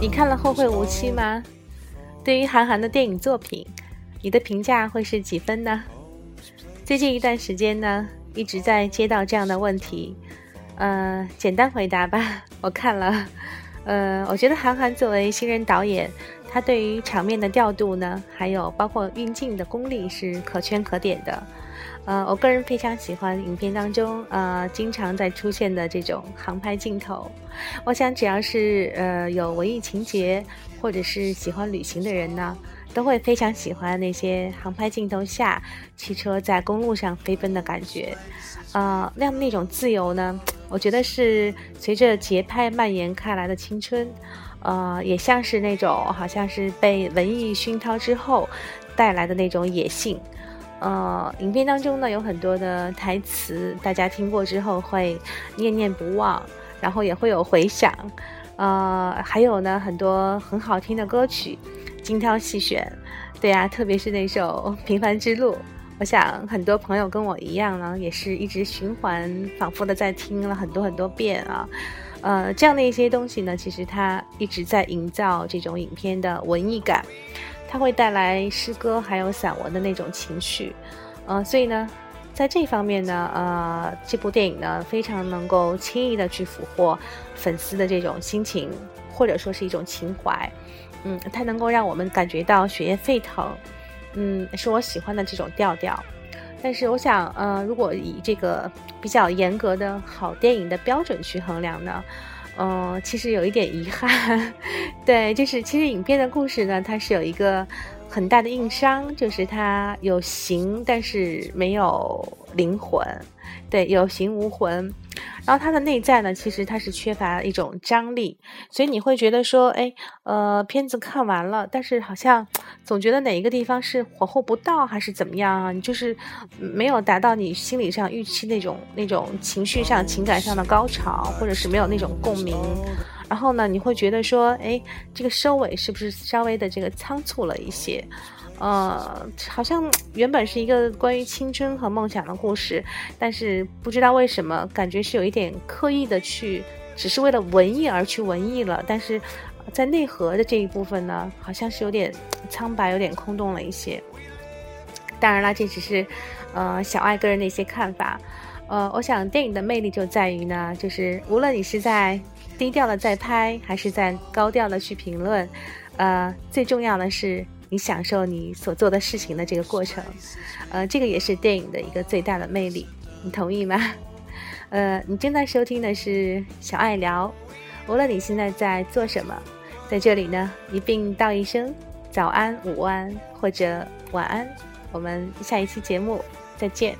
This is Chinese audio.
你看了《后会无期》吗？对于韩寒的电影作品，你的评价会是几分呢？最近一段时间呢，一直在接到这样的问题。呃，简单回答吧。我看了，呃，我觉得韩寒作为新人导演，他对于场面的调度呢，还有包括运镜的功力是可圈可点的。呃，我个人非常喜欢影片当中呃经常在出现的这种航拍镜头。我想，只要是呃有文艺情节或者是喜欢旅行的人呢，都会非常喜欢那些航拍镜头下汽车在公路上飞奔的感觉。呃，那样那种自由呢，我觉得是随着节拍蔓延开来的青春，呃，也像是那种好像是被文艺熏陶之后带来的那种野性。呃，影片当中呢有很多的台词，大家听过之后会念念不忘，然后也会有回响。呃，还有呢很多很好听的歌曲，精挑细选。对呀，特别是那首《平凡之路》，我想很多朋友跟我一样呢，也是一直循环反复的在听了很多很多遍啊。呃，这样的一些东西呢，其实它一直在营造这种影片的文艺感。它会带来诗歌还有散文的那种情绪，呃，所以呢，在这方面呢，呃，这部电影呢非常能够轻易的去俘获粉丝的这种心情，或者说是一种情怀，嗯，它能够让我们感觉到血液沸腾，嗯，是我喜欢的这种调调。但是我想，呃，如果以这个比较严格的好电影的标准去衡量呢？嗯，其实有一点遗憾，对，就是其实影片的故事呢，它是有一个很大的硬伤，就是它有形，但是没有灵魂，对，有形无魂。然后它的内在呢，其实它是缺乏一种张力，所以你会觉得说，哎，呃，片子看完了，但是好像总觉得哪一个地方是火候不到，还是怎么样啊？你就是没有达到你心理上预期那种那种情绪上、情感上的高潮，或者是没有那种共鸣。然后呢，你会觉得说，哎，这个收尾是不是稍微的这个仓促了一些？呃，好像原本是一个关于青春和梦想的故事，但是不知道为什么，感觉是有一点刻意的去，只是为了文艺而去文艺了。但是在内核的这一部分呢，好像是有点苍白，有点空洞了一些。当然了，这只是呃小爱个人的一些看法。呃，我想电影的魅力就在于呢，就是无论你是在低调的在拍，还是在高调的去评论，呃，最重要的是。你享受你所做的事情的这个过程，呃，这个也是电影的一个最大的魅力，你同意吗？呃，你正在收听的是小爱聊，无论你现在在做什么，在这里呢，一并道一声早安、午安或者晚安，我们下一期节目再见。